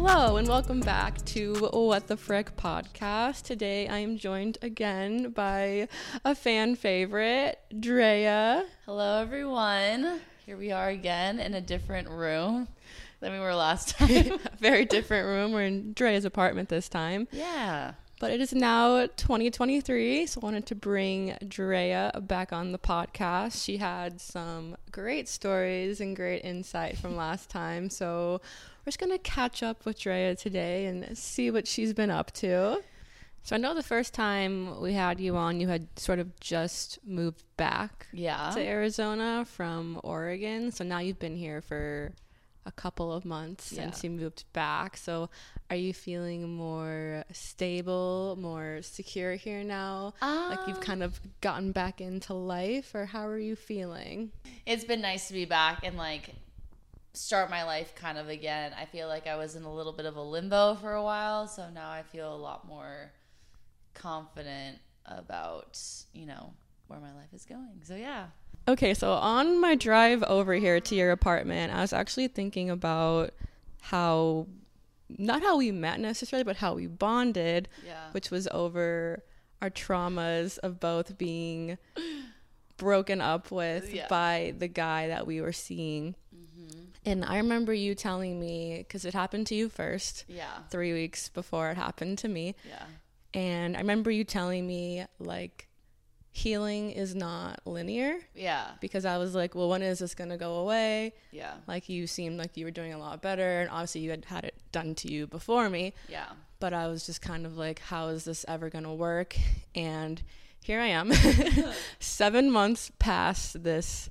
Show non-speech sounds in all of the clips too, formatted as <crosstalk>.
Hello, and welcome back to What the Frick podcast. Today I am joined again by a fan favorite, Drea. Hello, everyone. Here we are again in a different room than we were last <laughs> time. <laughs> Very different room. We're in Drea's apartment this time. yeah. But it is now 2023, so I wanted to bring Drea back on the podcast. She had some great stories and great insight from last time, so we're just gonna catch up with Drea today and see what she's been up to. So I know the first time we had you on, you had sort of just moved back Yeah. to Arizona from Oregon. So now you've been here for a couple of months Yeah. since you moved back. So are you feeling more stable, more secure here now? like you've Um, kind of gotten back into life, or how are you feeling? It's been nice to be back and like start my life kind of again. I feel like I was in a little bit of a limbo for a while, so now I feel a lot more confident about, you know, where my life is going. So yeah. Okay, so on my drive over here to your apartment, I was actually thinking about how not how we met necessarily, but how we bonded. Yeah. which was over our traumas of both being broken up with Yeah. by the guy that we were seeing. And I remember you telling me, because it happened to you first, Yeah. three weeks before it happened to me. Yeah. And I remember you telling me, like, healing is not linear. Yeah. Because I was like, well, when is this going to go away? Yeah. Like, you seemed like you were doing a lot better. And obviously, you had had it done to you before me Yeah. but I was just kind of like, how is this ever going to work? And here I am, <laughs> <laughs> seven months past this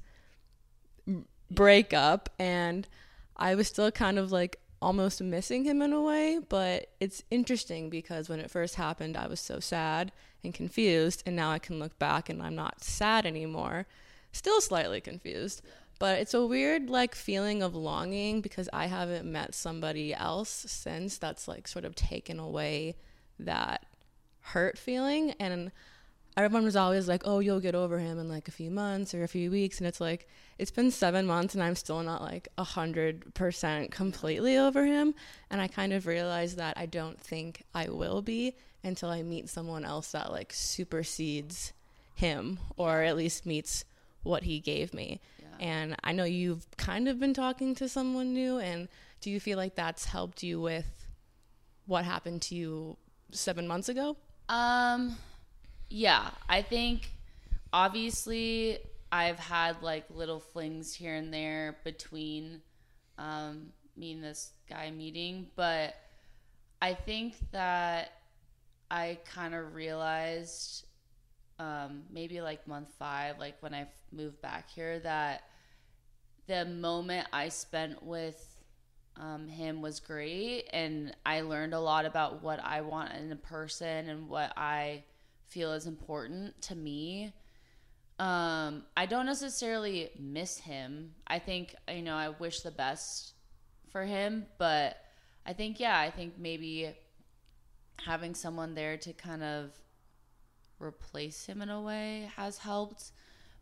breakup, and I was still kind of like almost missing him in a way. But it's interesting because when it first happened, I was so sad and confused, and now I can look back and I'm not sad anymore. Still slightly confused. But it's a weird like feeling of longing because I haven't met somebody else since that's like sort of taken away that hurt feeling and everyone was always like, "Oh, you'll get over him in like a few months or a few weeks," and it's like it's been seven months and I'm still not like a hundred percent completely over him, and I kind of realized that I don't think I will be until I meet someone else that like supersedes him or at least meets what he gave me. And I know you've kind of been talking to someone new, and do you feel like that's helped you with what happened to you seven months ago? Um, yeah, I think obviously I've had like little flings here and there between um, me and this guy meeting, but I think that I kind of realized um, maybe like month five, like when I moved back here, that the moment I spent with um, him was great and i learned a lot about what i want in a person and what i feel is important to me um, i don't necessarily miss him. I think you know i wish the best for him but i think yeah i think maybe having someone there to kind of replace him in a way has helped.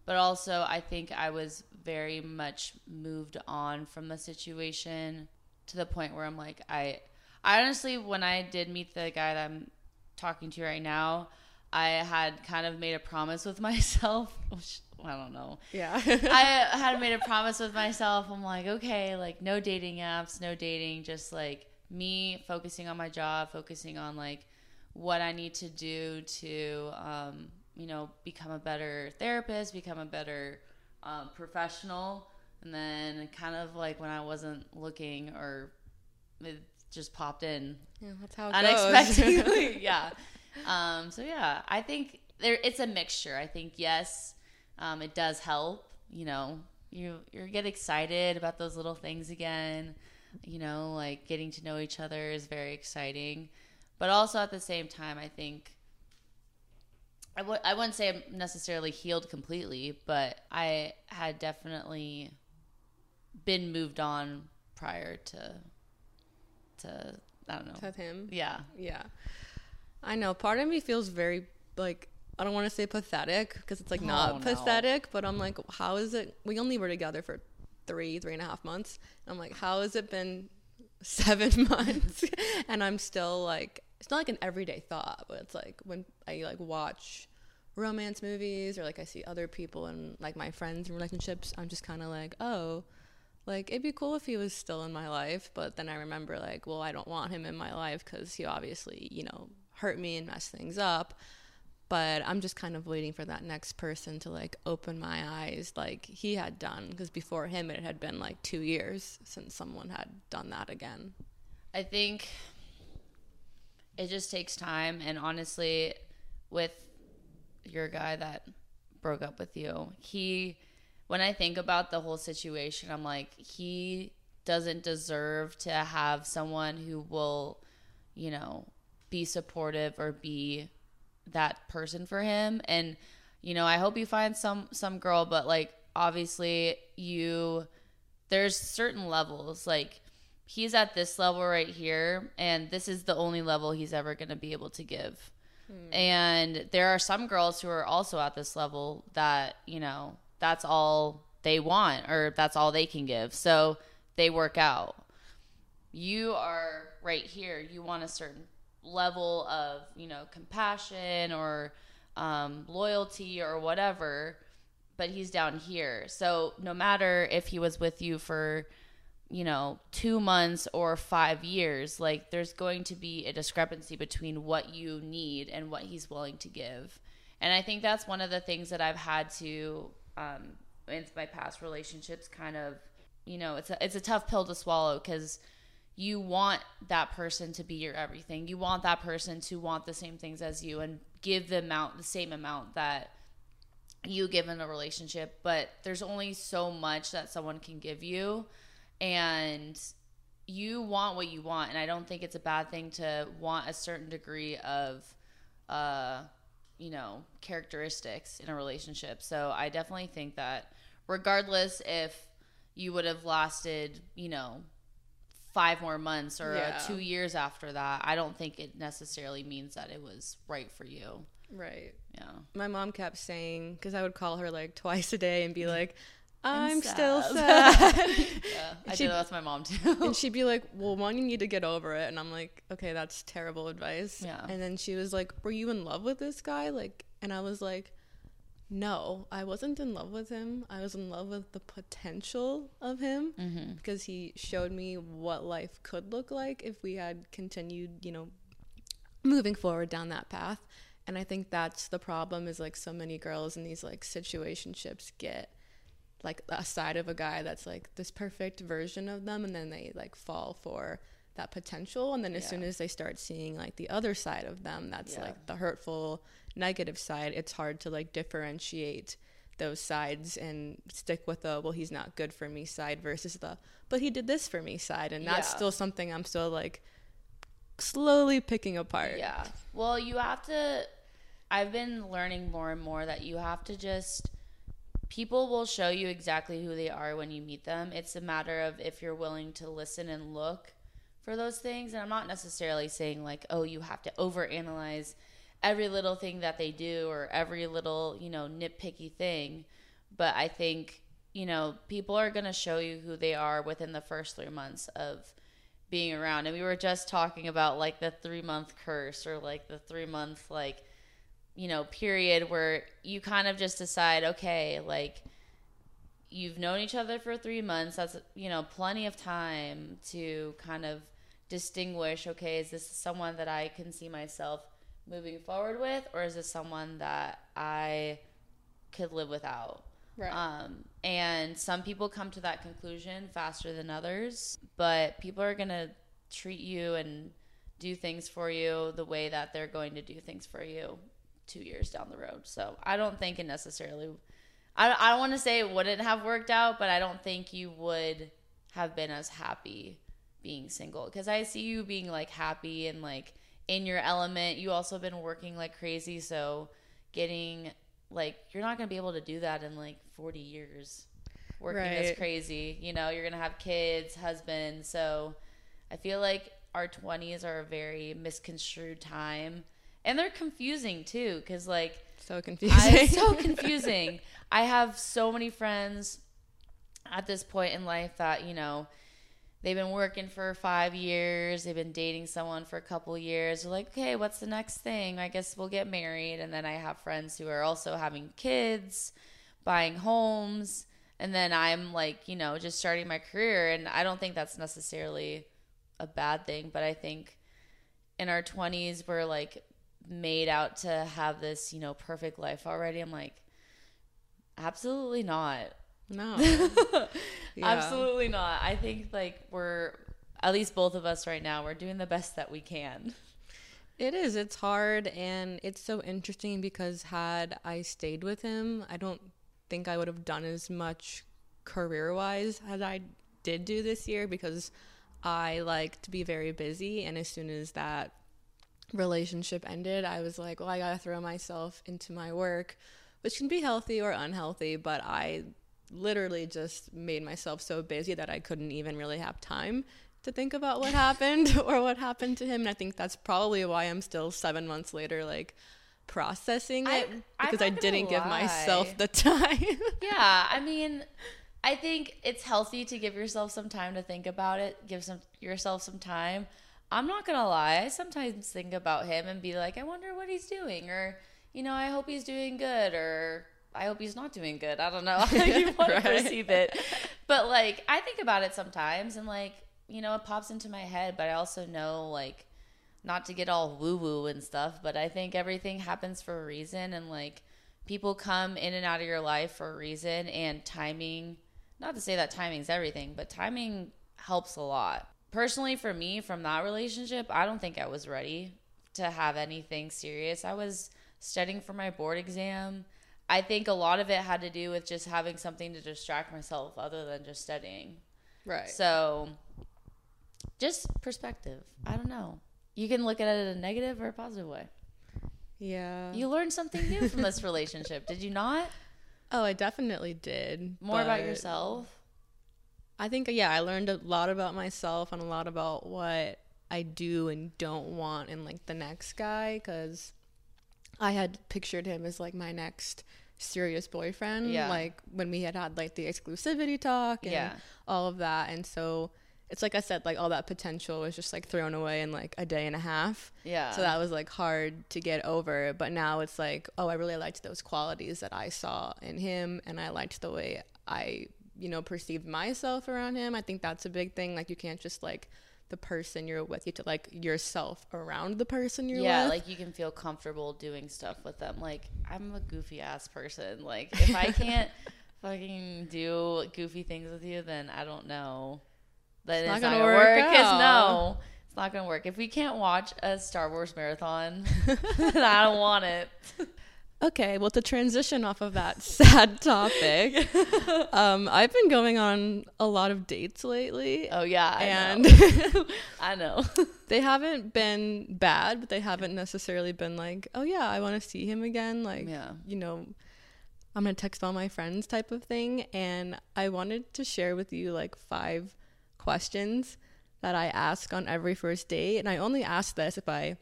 But also I think I was very much moved on from the situation to the point where I'm like I I honestly when I did meet the guy that I'm talking to right now, I had kind of made a promise with <laughs> myself. Which, I don't know. Yeah. I <laughs> had made a promise with myself. I'm like, okay, like no dating apps, no dating, just like me focusing on my job, focusing on like what I need to do to, um, you know, become a better therapist, become a better um, professional. And then kind of like when I wasn't looking or it just popped in yeah that's how it <laughs> unexpectedly. yeah. Um, so yeah, I think there it's a mixture. I think yes, um, it does help. You know, you you get excited about those little things again. You know, like getting to know each other is very exciting, but also at the same time, I think I w- I wouldn't say I'm necessarily healed completely, but I had definitely been moved on prior to to I don't know. To him. Yeah. Yeah. I know. Part of me feels very like I don't want to say pathetic because it's like Oh, not no. pathetic, but I'm like, how is it? We only were together for three, three and a half months. And I'm like, how has it been <laughs> seven <laughs> months, and I'm still like, it's not like an everyday thought, but it's like when I like watch romance movies or like I see other people and like my friends in relationships, I'm just kind of like, oh, like it'd be cool if he was still in my life. But then I remember like, well, I don't want him in my life because he obviously, you know, hurt me and mess things up. But I'm just kind of waiting for that next person to like open my eyes, like he had done. Because before him, it had been like two years since someone had done that again. I think it just takes time. And honestly, with your guy that broke up with you, he, when I think about the whole situation, I'm like, he doesn't deserve to have someone who will, you know, be supportive or be that person for him. And, you know, I hope you find some some girl, but like obviously you there's certain levels. Like he's at this level right here, and this is the only level he's ever gonna be able to give. Hmm. And there are some girls who are also at this level that, you know, that's all they want or that's all they can give. So they work out. You are right here. You want a certain level of, you know, compassion or um, loyalty or whatever, but he's down here. So no matter if he was with you for you know, two months or five years, like there's going to be a discrepancy between what you need and what he's willing to give. And I think that's one of the things that I've had to, um, in my past relationships, kind of, you know, it's a, it's a tough pill to swallow because you want that person to be your everything. You want that person to want the same things as you and give the amount, the same amount that you give in a relationship. But there's only so much that someone can give you and you want what you want and i don't think it's a bad thing to want a certain degree of uh you know characteristics in a relationship so i definitely think that regardless if you would have lasted you know five more months or uh, yeah. two years after that i don't think it necessarily means that it was right for you right yeah my mom kept saying because i would call her like twice a day and be like <laughs> I'm, sad. still sad. <laughs> yeah, <laughs> I did that with my mom too. and she'd be like, "Well, one, you need to get over it," and I'm like, "Okay, that's terrible advice." Yeah. And then she was like, "Were you in love with this guy?" Like, and I was like, "No, I wasn't in love with him. I was in love with the potential of him mm-hmm. because he showed me what life could look like if we had continued, you know, moving forward down that path." And I think that's the problem is like so many girls in these like situationships get like a side of a guy that's like this perfect version of them and then they like fall for that potential and then as yeah. soon as they start seeing like the other side of them that's yeah. like the hurtful negative side it's hard to like differentiate those sides and stick with the well he's not good for me side versus the but he did this for me side and that's yeah. still something i'm still like slowly picking apart yeah well you have to i've been learning more and more that you have to just people will show you exactly who they are when you meet them. It's a matter of if you're willing to listen and look for those things. And I'm not necessarily saying like, oh, you have to overanalyze every little thing that they do or every little, you know, nitpicky thing. But I think, you know, people are going to show you who they are within the first three months of being around. And we were just talking about like the three month curse or like the three month, like, you know, period where you kind of just decide, okay, like you've known each other for three months. That's, you know, plenty of time to kind of distinguish, okay, is this someone that I can see myself moving forward with, or is this someone that I could live without? Right. Um, and some people come to that conclusion faster than others, but people are going to treat you and do things for you the way that they're going to do things for you two years down the road. So I don't think it necessarily. I I don't want to say it wouldn't have worked out, but I don't think you would have been as happy being single because I see you being like happy and like in your element. You also been working like crazy, so getting like you're not gonna be able to do that in like 40 years working right. as crazy. You know, you're gonna have kids, husband. So I feel like our 20s are a very misconstrued time and they're confusing too because like so confusing so <laughs> confusing i have so many friends at this point in life that you know they've been working for five years, they've been dating someone for a couple years. They're like, okay, what's the next thing? I guess we'll get married. And then I have friends who are also having kids, buying homes. And then I'm like, you know, just starting my career. And I don't think that's necessarily a bad thing, but I think in our 20s, we're like made out to have this, you know, perfect life already. I'm like, absolutely not. No. <laughs> Yeah. Absolutely not. I think like we're at least both of us right now, we're doing the best that we can. It is. It's hard and it's so interesting because had I stayed with him, I don't think I would have done as much career wise as I did do this year because I like to be very busy and as soon as that relationship ended, I was like, well, I got to throw myself into my work, which can be healthy or unhealthy, but I literally just made myself so busy that I couldn't even really have time to think about what happened <laughs> or what happened to him. And I think that's probably why I'm still seven months later, like processing it I, because I didn't give myself the <laughs> time. yeah. I mean, I think it's healthy to give yourself some time to think about it, give some yourself some time. I'm not going to lie. I sometimes think about him and be like, I wonder what he's doing or, you know, I hope he's doing good or I hope he's not doing good. I don't know how you want right. to perceive it. But like I think about it sometimes and like, you know, it pops into my head, but I also know like not to get all woo woo and stuff, but I think everything happens for a reason and like people come in and out of your life for a reason and timing not to say that timing's everything, but timing helps a lot. Personally for me from that relationship, I don't think I was ready to have anything serious. I was studying for my board exam I think a lot of it had to do with just having something to distract myself other than just studying. Right. So, just perspective. I don't know. You can look at it in a negative or a positive way. Yeah. You learned something new from this relationship, did you not? Oh, I definitely did. More about yourself? I think, yeah, I learned a lot about myself and a lot about what I do and don't want in like the next guy because I had pictured him as like my next serious boyfriend. Yeah. Like when we had had like the exclusivity talk and yeah. all of that. And so it's like I said, like all that potential was just like thrown away in like a day and a half. Yeah. So that was like hard to get over. But now it's like, oh, I really liked those qualities that I saw in him and I liked the way I, you know, perceived myself around him. I think that's a big thing. Like you can't just like the person you're with. You to like yourself around the person you're yeah, with. Yeah, like you can feel comfortable doing stuff with them. Like I'm a goofy ass person. Like if I <laughs> can't fucking do goofy things with you, then I don't know. Then it's, it's not, gonna, gonna work. Because no, it's not gonna work. If we can't watch a Star Wars marathon, <laughs> <laughs> then I don't want it. Okay, well, to transition off of that <laughs> sad topic, <laughs> um, I've been going on a lot of dates lately. Oh yeah, I and know. <laughs> I know they haven't been bad, but they haven't necessarily been like, oh yeah, I want to see him again. Like, yeah. you know, I'm gonna text all my friends type of thing. And I wanted to share with you like five questions that I ask on every first date, and I only ask this if I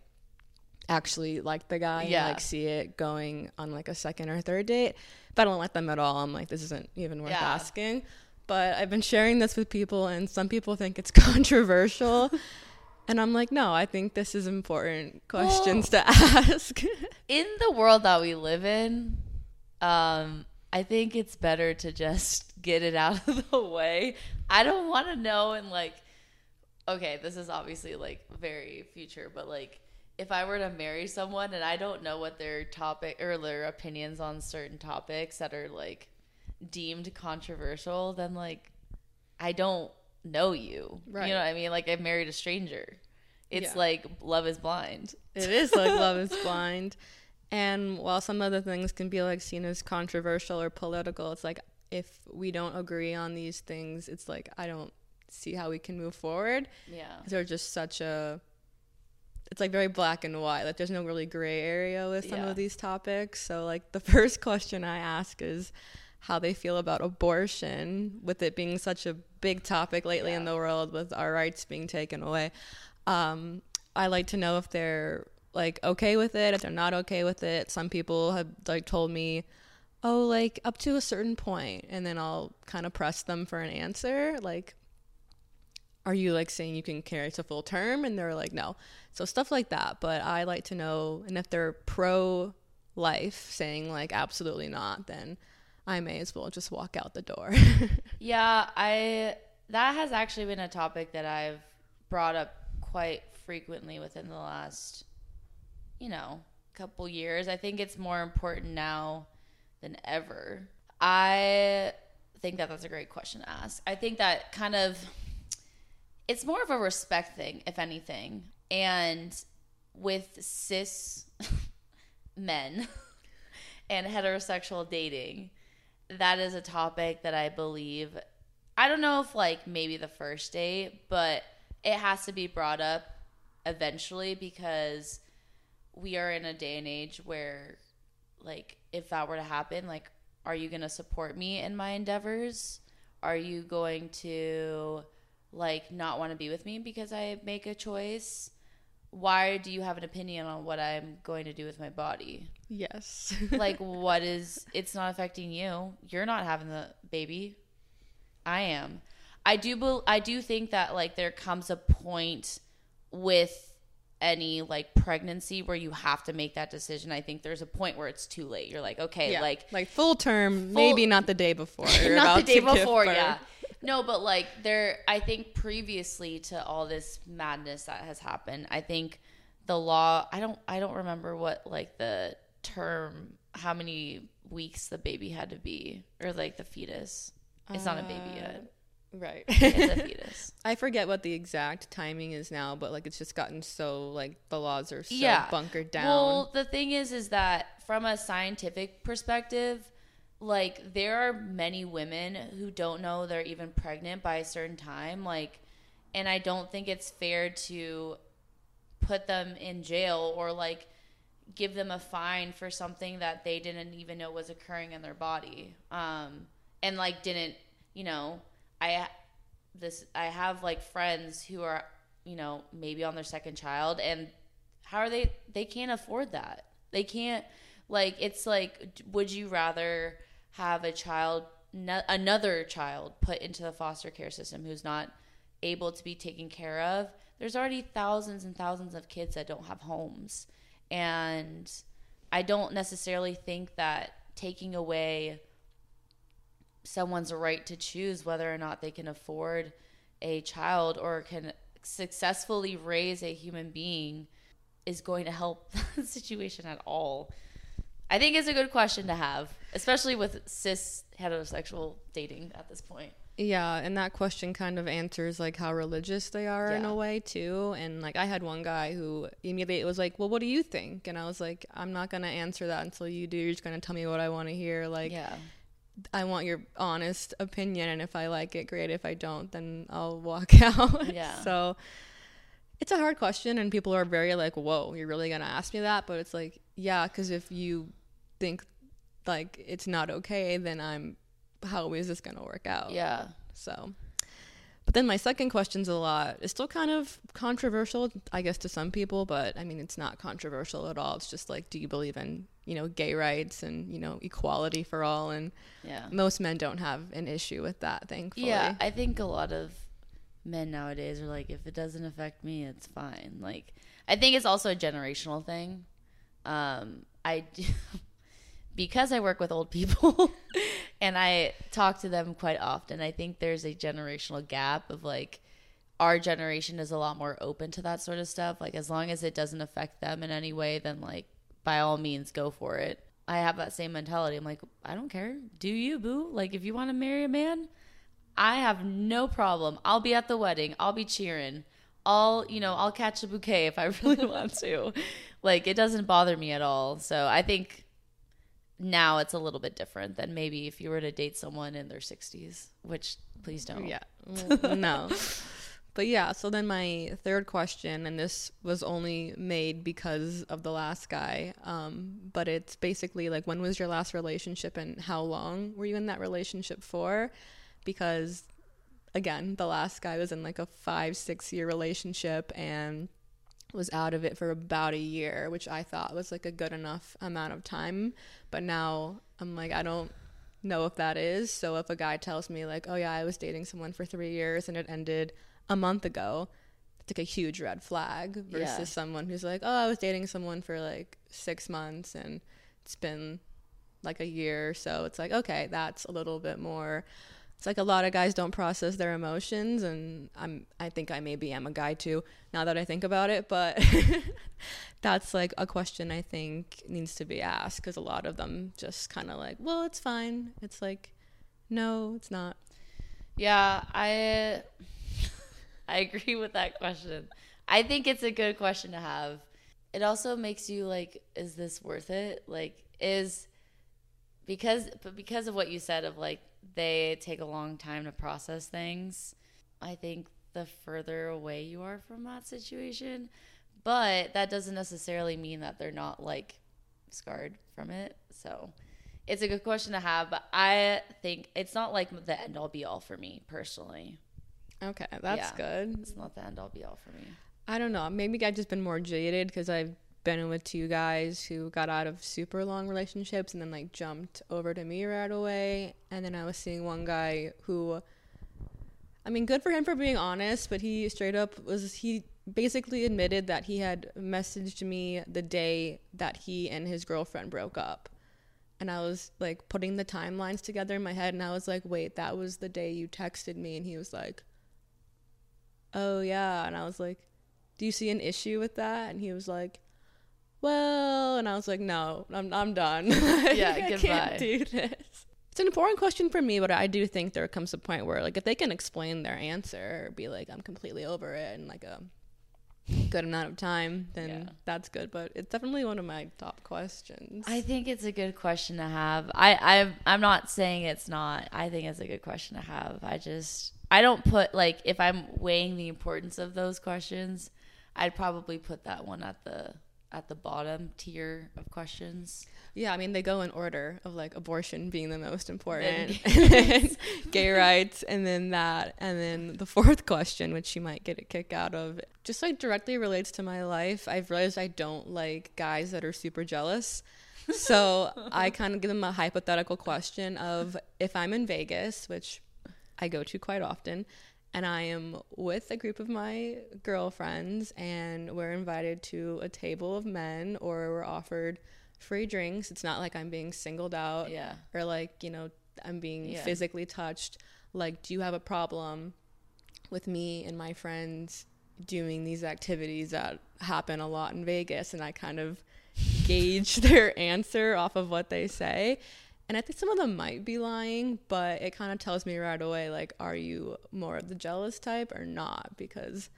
actually like the guy yeah. and like see it going on like a second or third date. If I don't like them at all, I'm like, this isn't even worth yeah. asking. But I've been sharing this with people, and some people think it's <laughs> controversial. and I'm like, no, I think this is important questions well, to ask. <laughs> in the world that we live in, um, I think it's better to just get it out of <laughs> the way. I don't want to know and like, okay, this is obviously like very future, but like, if I were to marry someone and I don't know what their topic or their opinions on certain topics that are like deemed controversial, then like I don't know you. Right. You know what I mean? Like I married a stranger. It's yeah. like love is blind. It is like love is <laughs> blind. And while some other things can be like seen as controversial or political, it's like if we don't agree on these things, it's like I don't see how we can move forward. Yeah. They're just such a it's like very black and white. Like there's no really gray area with some yeah. of these topics. So like the <laughs> first question I ask is how they feel about abortion, with it being such a big topic lately yeah. in the world, with our rights being taken away. Um, I like to know if they're like okay with it, if they're not okay with it. Some people have like told me, oh, like up to a certain point, and then I'll kind of press them for an answer. Like are you like saying you can carry it to full term? And they're like, no. So stuff like that. But I like to know, and if they're pro life, saying like absolutely not, then I may as well just walk out the door. <laughs> yeah, I that has actually been a topic that I've brought up quite frequently within the last, you know, couple years. I think it's more important now than ever. I think that that's a great question to ask. I think that kind of it's more of a respect thing, if anything. And with cis <laughs> men <laughs> and heterosexual dating, that is a topic that I believe I don't know if like maybe the first date, but it has to be brought up eventually because we are in a day and age where like if that were to happen, like are you going to support me in my endeavors? Are you going to like not want to be with me because I make a choice? Why do you have an opinion on what I'm going to do with my body? Yes. <laughs> like what is it's not affecting you. You're not having the baby. I am. I do I do think that like there comes a point with any like pregnancy where you have to make that decision. I think there's a point where it's too late. You're like, okay, yeah. like like full term, full, maybe not the day before. <laughs> not the day before, yeah. No, but like there I think previously to all this madness that has happened, I think the law I don't I don't remember what like the term how many weeks the baby had to be or like the fetus. It's uh, not a baby yet. Uh, right. it's a fetus. <laughs> I forget what the exact timing is now, but like it's just gotten so like the laws are so yeah. bunkered down. Well, the thing is is that from a scientific perspective, like there are many women who don't know they're even pregnant by a certain time, like and I don't think it's fair to put them in jail or like give them a fine for something that they didn't even know was occurring in their body. Um and like didn't you know i this i have like friends who are you know maybe on their second child and how are they they can't afford that they can't like it's like would you rather have a child another child put into the foster care system who's not able to be taken care of there's already thousands and thousands of kids that don't have homes and i don't necessarily think that taking away someone's right to choose whether or not they can afford a child or can successfully raise a human being is going to help <laughs> the situation at all. I think it's a good question to have, especially with cis heterosexual dating at this point. Yeah, and that question kind of answers like how religious they are yeah. in a way too. And like I had one guy who immediately was like, "Well, what do you think?" And I was like, "I'm not gonna answer that until you do. You're just gonna tell me what I want to hear." Like, yeah. I want your honest opinion, and if I like it, great. If I don't, then I'll walk <laughs> out. Yeah. so it's a hard question, and people are very like, "Whoa, you're really gonna ask me that?" But it's like, yeah, because if you think like it's not okay, then I'm. How is this gonna work out? Yeah. So. But then my second question's a lot. It's still kind of controversial, I guess, to some people, but I mean, it's not controversial at all. It's just like, do you believe in you know gay rights and you know equality for all and yeah most men don't have an issue with that thankfully yeah i think a lot of men nowadays are like if it doesn't affect me it's fine like i think it's also a generational thing um i <laughs> because i work with old people <laughs> and i talk to them quite often i think there's a generational gap of like our generation is a lot more open to that sort of stuff like as long as it doesn't affect them in any way then like by all means go for it. I have that same mentality. I'm like, I don't care. Do you, boo? Like, if you want to marry a man, I have no problem. I'll be at the wedding. I'll be cheering. I'll, you know, I'll catch a bouquet if I <laughs> really want to. Like, it doesn't bother me at all. So I think now it's a little bit different than maybe if you were to date someone in their 60s, which please don't. Yeah. <laughs> no. But yeah, so then my third question, and this was only made because of the last guy, um, but it's basically like, when was your last relationship and how long were you in that relationship for? Because again, the last guy was in like a five, six year relationship and was out of it for about a year, which I thought was like a good enough amount of time. But now I'm like, I don't know if that is. So if a guy tells me, like, oh yeah, I was dating someone for three years and it ended a month ago, it's like a huge red flag versus Yeah. someone who's like, oh, I was dating someone for like six months and it's been like a year or so. It's like, okay, that's a little bit more. It's like a lot of guys don't process their emotions, and I'm I think I maybe am a guy too. Now that I think about it, but <laughs> that's like a question I think needs to be asked because a lot of them just kind of like, well, it's fine. It's like, no, it's not. Yeah, I <laughs> I agree with that question. I think it's a good question to have. It also makes you like, is this worth it? Like, is because but because of what you said of like they take a long time to process things. I think the further away you are from that situation, but that doesn't necessarily mean that they're not like scarred from it. So it's a good question to have, but I think it's not like the end all be all for me personally. Okay, that's Yeah. good. It's not the end all be all for me. I don't know. Maybe I've just been more jaded because I've been with two guys who got out of super long relationships and then like jumped over to me right away. And then I was seeing one guy who, I mean, good for him for being honest, but he straight up was, he basically admitted that he had messaged me the day that he and his girlfriend broke up. And I was like putting the timelines together in my head and I was like, wait, that was the day you texted me. And he was like, oh yeah. And I was like, do you see an issue with that? And he was like, well, and I was like, no, I'm, I'm done. <laughs> Yeah, I goodbye. can't do this. It's an important question for me, but I do think there comes a point where, like, if they can explain their answer, or be like, I'm completely over it in like a good amount of time, then Yeah. that's good. But it's definitely one of my top questions. I think it's a good question to have. I, I I'm not saying it's not. I think it's a good question to have. I just I don't put like if I'm weighing the importance of those questions, I'd probably put that one at the at the bottom tier of questions. Yeah, I mean they go in order of like abortion being the most important, <laughs> and then <laughs> gay rights, and then that, and then the fourth question, which you might get a kick out of, just like directly relates to my life. I've realized I don't like guys that are super jealous. So <laughs> I kind of give them a hypothetical question of if I'm in Vegas, which I go to quite often, and I am with a group of my girlfriends, and we're invited to a table of men, or we're offered free drinks. It's not like I'm being singled out, Yeah. or like you know I'm being Yeah. physically touched. Like, do you have a problem with me and my friends doing these activities that happen a lot in Vegas? And I kind of gauge <laughs> their answer off of what they say. And I think some of them might be lying, but it kind of tells me right away like, are you more of the jealous type or not? Because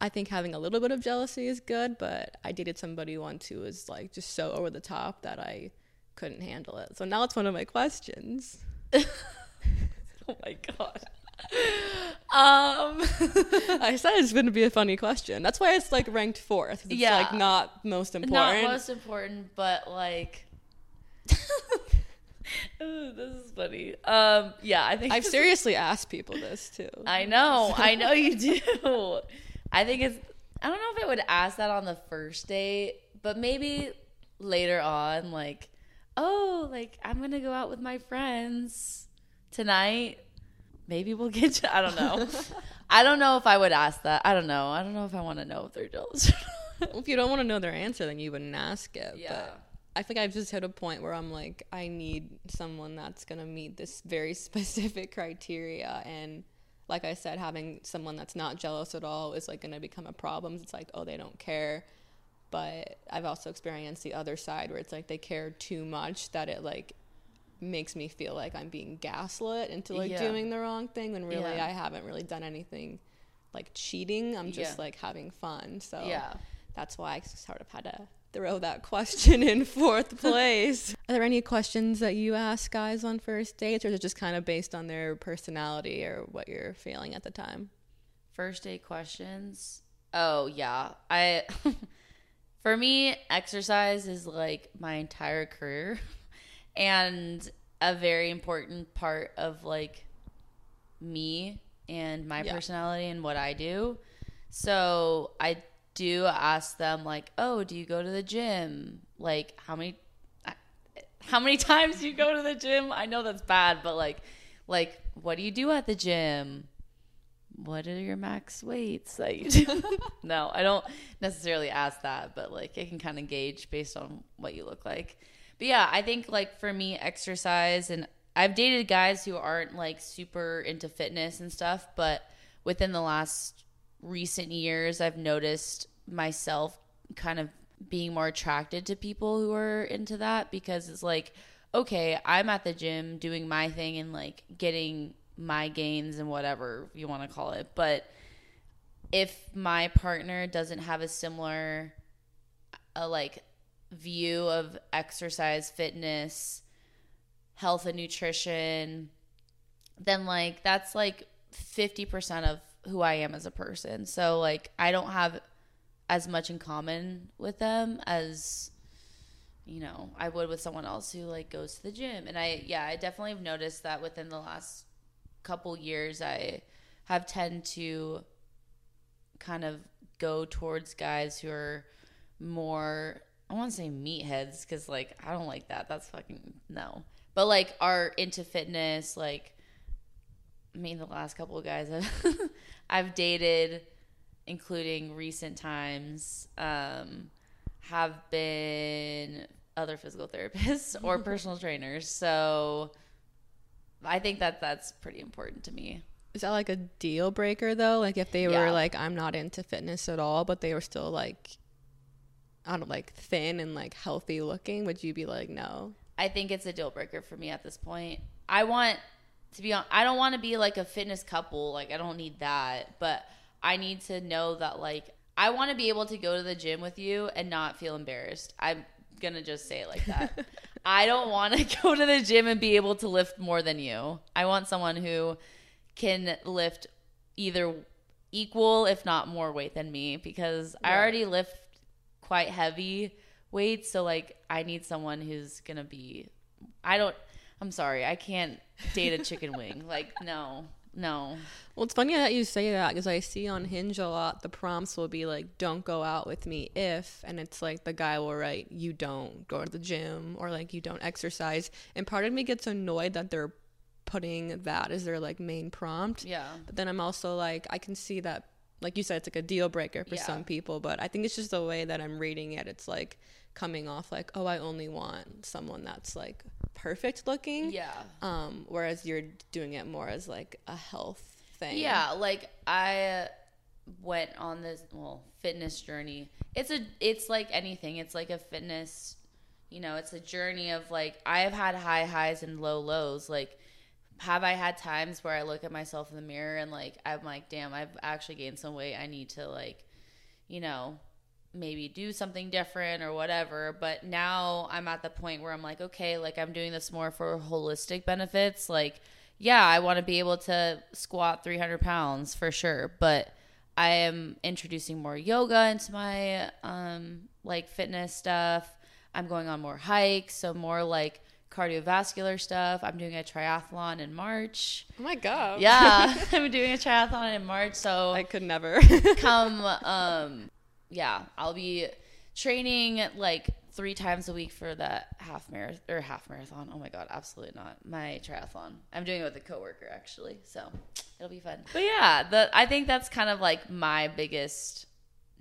I think having a little bit of jealousy is good, but I dated somebody once who was like just so over the top that I couldn't handle it. So now it's one of my questions. <laughs> Oh my god. um <laughs> I said it's going to be a funny question. That's why it's like ranked fourth. It's Yeah. like not most important. not most important, but like <laughs> <laughs> Ooh, this is funny. Um yeah, I think I've seriously asked people this too. <laughs> I know. I know you <laughs> do. I think it's. I don't know if I would ask that on the first date, but maybe later on, like, oh, like I'm gonna go out with my friends tonight. Maybe we'll get to. I don't know. I don't know if I would ask that. I don't know. I don't know if I want to know if they're jealous. if you don't want to know their answer, then you wouldn't ask it. Yeah. But I think I've just hit a point where I'm like, I need someone that's gonna meet this very <laughs> specific criteria, and like I said, having someone that's not jealous at all is like gonna become a problem. It's like, oh, they don't care. But I've also experienced the other side where it's like they care too much that it like makes me feel like I'm being gaslit into like Yeah. doing the wrong thing when really Yeah. I haven't really done anything like cheating. I'm just Yeah. like having fun. So yeah. that's why I sort of had to throw that question in fourth <laughs> place. Are there any questions that you ask guys on first dates, or is it just kind of based on their personality or what you're feeling at the time? First date questions. Oh yeah. I <laughs> for me, exercise is like my entire career <laughs> and a very important part of like me and my Yeah. personality and what I do. So I do ask them like, "Oh, do you go to the gym? Like how many how many <laughs> times do you go to the gym? I know that's bad, but like like what do you do at the gym? what are your max weights that you do? <laughs> no, I don't necessarily ask that, but like it can kind of gauge based on what you look like. But yeah, I think like for me, exercise and I've dated guys who aren't like super into fitness and stuff, but within the last recent years, I've noticed myself kind of being more attracted to people who are into that because it's like, okay, I'm at the gym doing my thing and like getting my gains and whatever you want to call it. But if my partner doesn't have a similar uh, like view of exercise, fitness, health and nutrition, then like that's like 50% of who I am as a person. So like I don't have as much in common with them as you know I would with someone else who like goes to the gym. And I yeah, I definitely have noticed that within the last couple years I have tend to kind of go towards guys who are more I want to say meatheads because like I don't like that. That's fucking no. But like are into fitness. Like I mean, the last couple of guys I've, <laughs> I've dated, including recent times, um, have been other physical therapists or <laughs> personal trainers. So I think that that's pretty important to me. Is that like a deal breaker though? Like if they Yeah. were like, I'm not into fitness at all, but they were still like, I don't like thin and like healthy looking, would you be like, no? I think it's a deal breaker for me at this point. I want to be on. I don't want to be like a fitness couple. Like I don't need that, but I need to know that like I want to be able to go to the gym with you and not feel embarrassed. I'm gonna just say it like that. <laughs> I don't want to <laughs> go to the gym and be able to lift more than you. I want someone who can lift either equal, if not more weight than me, because I already lift quite heavy weights. So like, I need someone who's gonna be. I don't. I'm sorry, I can't date a chicken wing. Like, no, no. Well, it's funny that you say that because I see on Hinge a lot the prompts will be like, "Don't go out with me if," and it's like the guy will write, "You don't go to the gym" or like "You don't exercise," and part of me gets annoyed that they're putting that as their like main prompt. Yeah. But then I'm also like, I can see that, like you said, it's like a deal breaker for Yeah. some people. But I think it's just the way that I'm reading it. It's like coming off like, oh, I only want someone that's like perfect looking. Yeah. Um, whereas you're doing it more as like a health thing. Yeah, like I went on this well fitness journey. It's a it's like anything. It's like a fitness, you know, it's a journey of like I have had high highs and low lows. Like have I had times where I look at myself in the mirror and like I'm like, damn, I've actually gained some weight. I need to like, you know, maybe do something different or whatever. But now I'm at the point where I'm like, okay, like I'm doing this more for holistic benefits. Like, yeah, I want to be able to squat 300 pounds for sure. But I am introducing more yoga into my um, like fitness stuff. I'm going on more hikes, so more like cardiovascular stuff. I'm doing a triathlon in March. Oh my god. Yeah, <laughs> <laughs> I'm doing a triathlon in March. So I could never. come um yeah i'll be training like three times a week for that half marathon or half marathon. Oh my god absolutely not. My triathlon. I'm doing it with a coworker actually so it'll be fun. But yeah the i think that's kind of like my biggest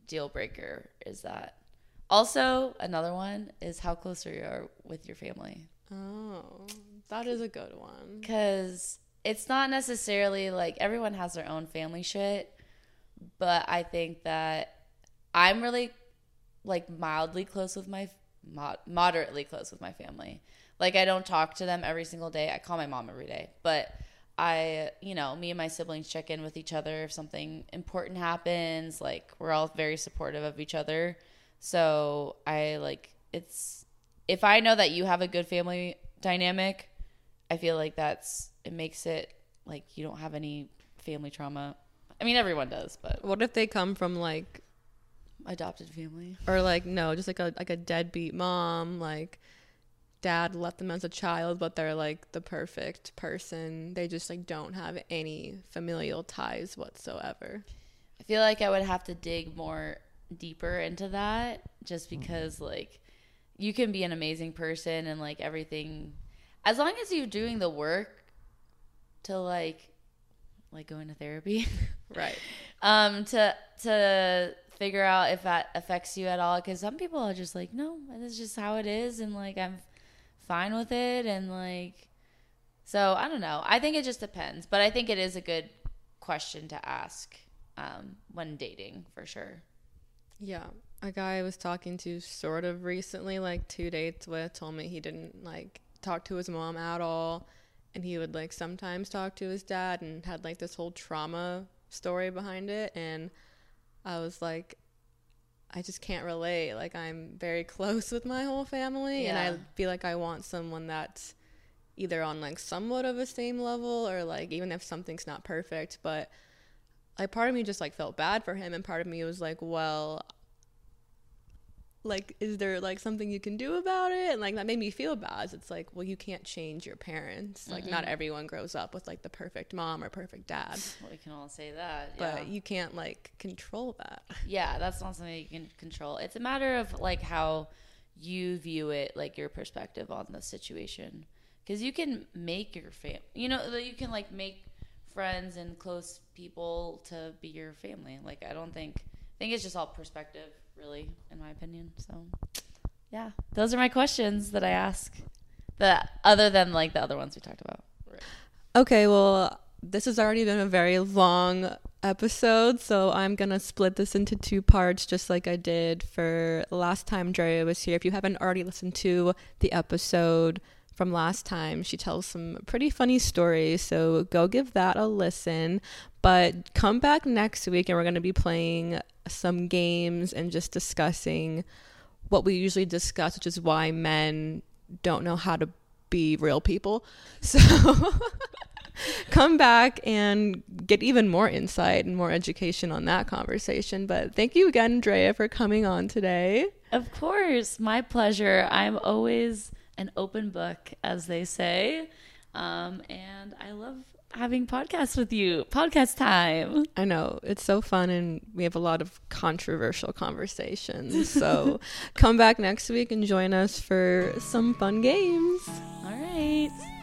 deal breaker is that. Also another one is how close are you with your family? Oh, that is a good one. because it's not necessarily like everyone has their own family shit but i think that i'm really like mildly close with my mod- moderately close with my family. Like i don't talk to them every single day. I call my mom every day. But i you know me and my siblings check in with each other if something important happens. Like we're all very supportive of each other. So i like it's if i know that you have a good family dynamic I feel like that's it makes it like you don't have any family trauma. I mean, everyone does, but What if they come from like, adopted family. or like no, just like a like a deadbeat mom, like dad left them as a child, but they're like the perfect person. They just like don't have any familial ties whatsoever. I feel like I would have to dig more deeper into that just because like you can be an amazing person and like everything as long as you're doing the work to like like going to therapy. <laughs> Right. um, to to figure out if that affects you at all. Because some people are just like, no, that's just how it is, and like I'm fine with it, and like, so I don't know. I think it just depends, but I think it is a good question to ask um, when dating for sure. Yeah. A guy I was talking to sort of recently, like two dates with, told me he didn't like talk to his mom at all. And he would like sometimes talk to his dad and had like this whole trauma story behind it. And I was like, I just can't relate. Like, I'm very <laughs> close with my whole family. Yeah. And I feel like I want someone that's either on like somewhat of a same level or like even if something's not perfect. But like part of me just like felt bad for him and part of me was like well like is there like something you can do about it? And like that made me feel bad. It's like well you can't change your parents. Like not mm-hmm. everyone grows up with like the perfect mom or perfect dad. <laughs> Well, we can all say that, but you can't like control that. Yeah, that's not something you can control. It's a matter of like how you view it, like your perspective on the situation. Because you can make your fam, you know, you can like make friends and close people to be your family. Like I don't think, I think it's just all perspective, really, in my opinion. So, yeah, those are my questions that I ask. The other than like the other ones we talked about. okay well this has already been a very long episode so i'm gonna split this into two parts just like i did for last time Drea was here if you haven't already listened to the episode from last time she tells some pretty funny stories so go give that a listen but come back next week and we're to be playing some games and just discussing what we usually discuss which is why men don't know how to be real people <laughs> so come back and get even more insight and more education on that conversation. But thank you again, Drea, for coming on today. Of course, my pleasure. I'm always an open book, as they say. Um, and I love having podcasts with you. Podcast time. I know it's so fun, and we have a lot of controversial conversations. So <laughs> come back next week and join us for some fun games. All right.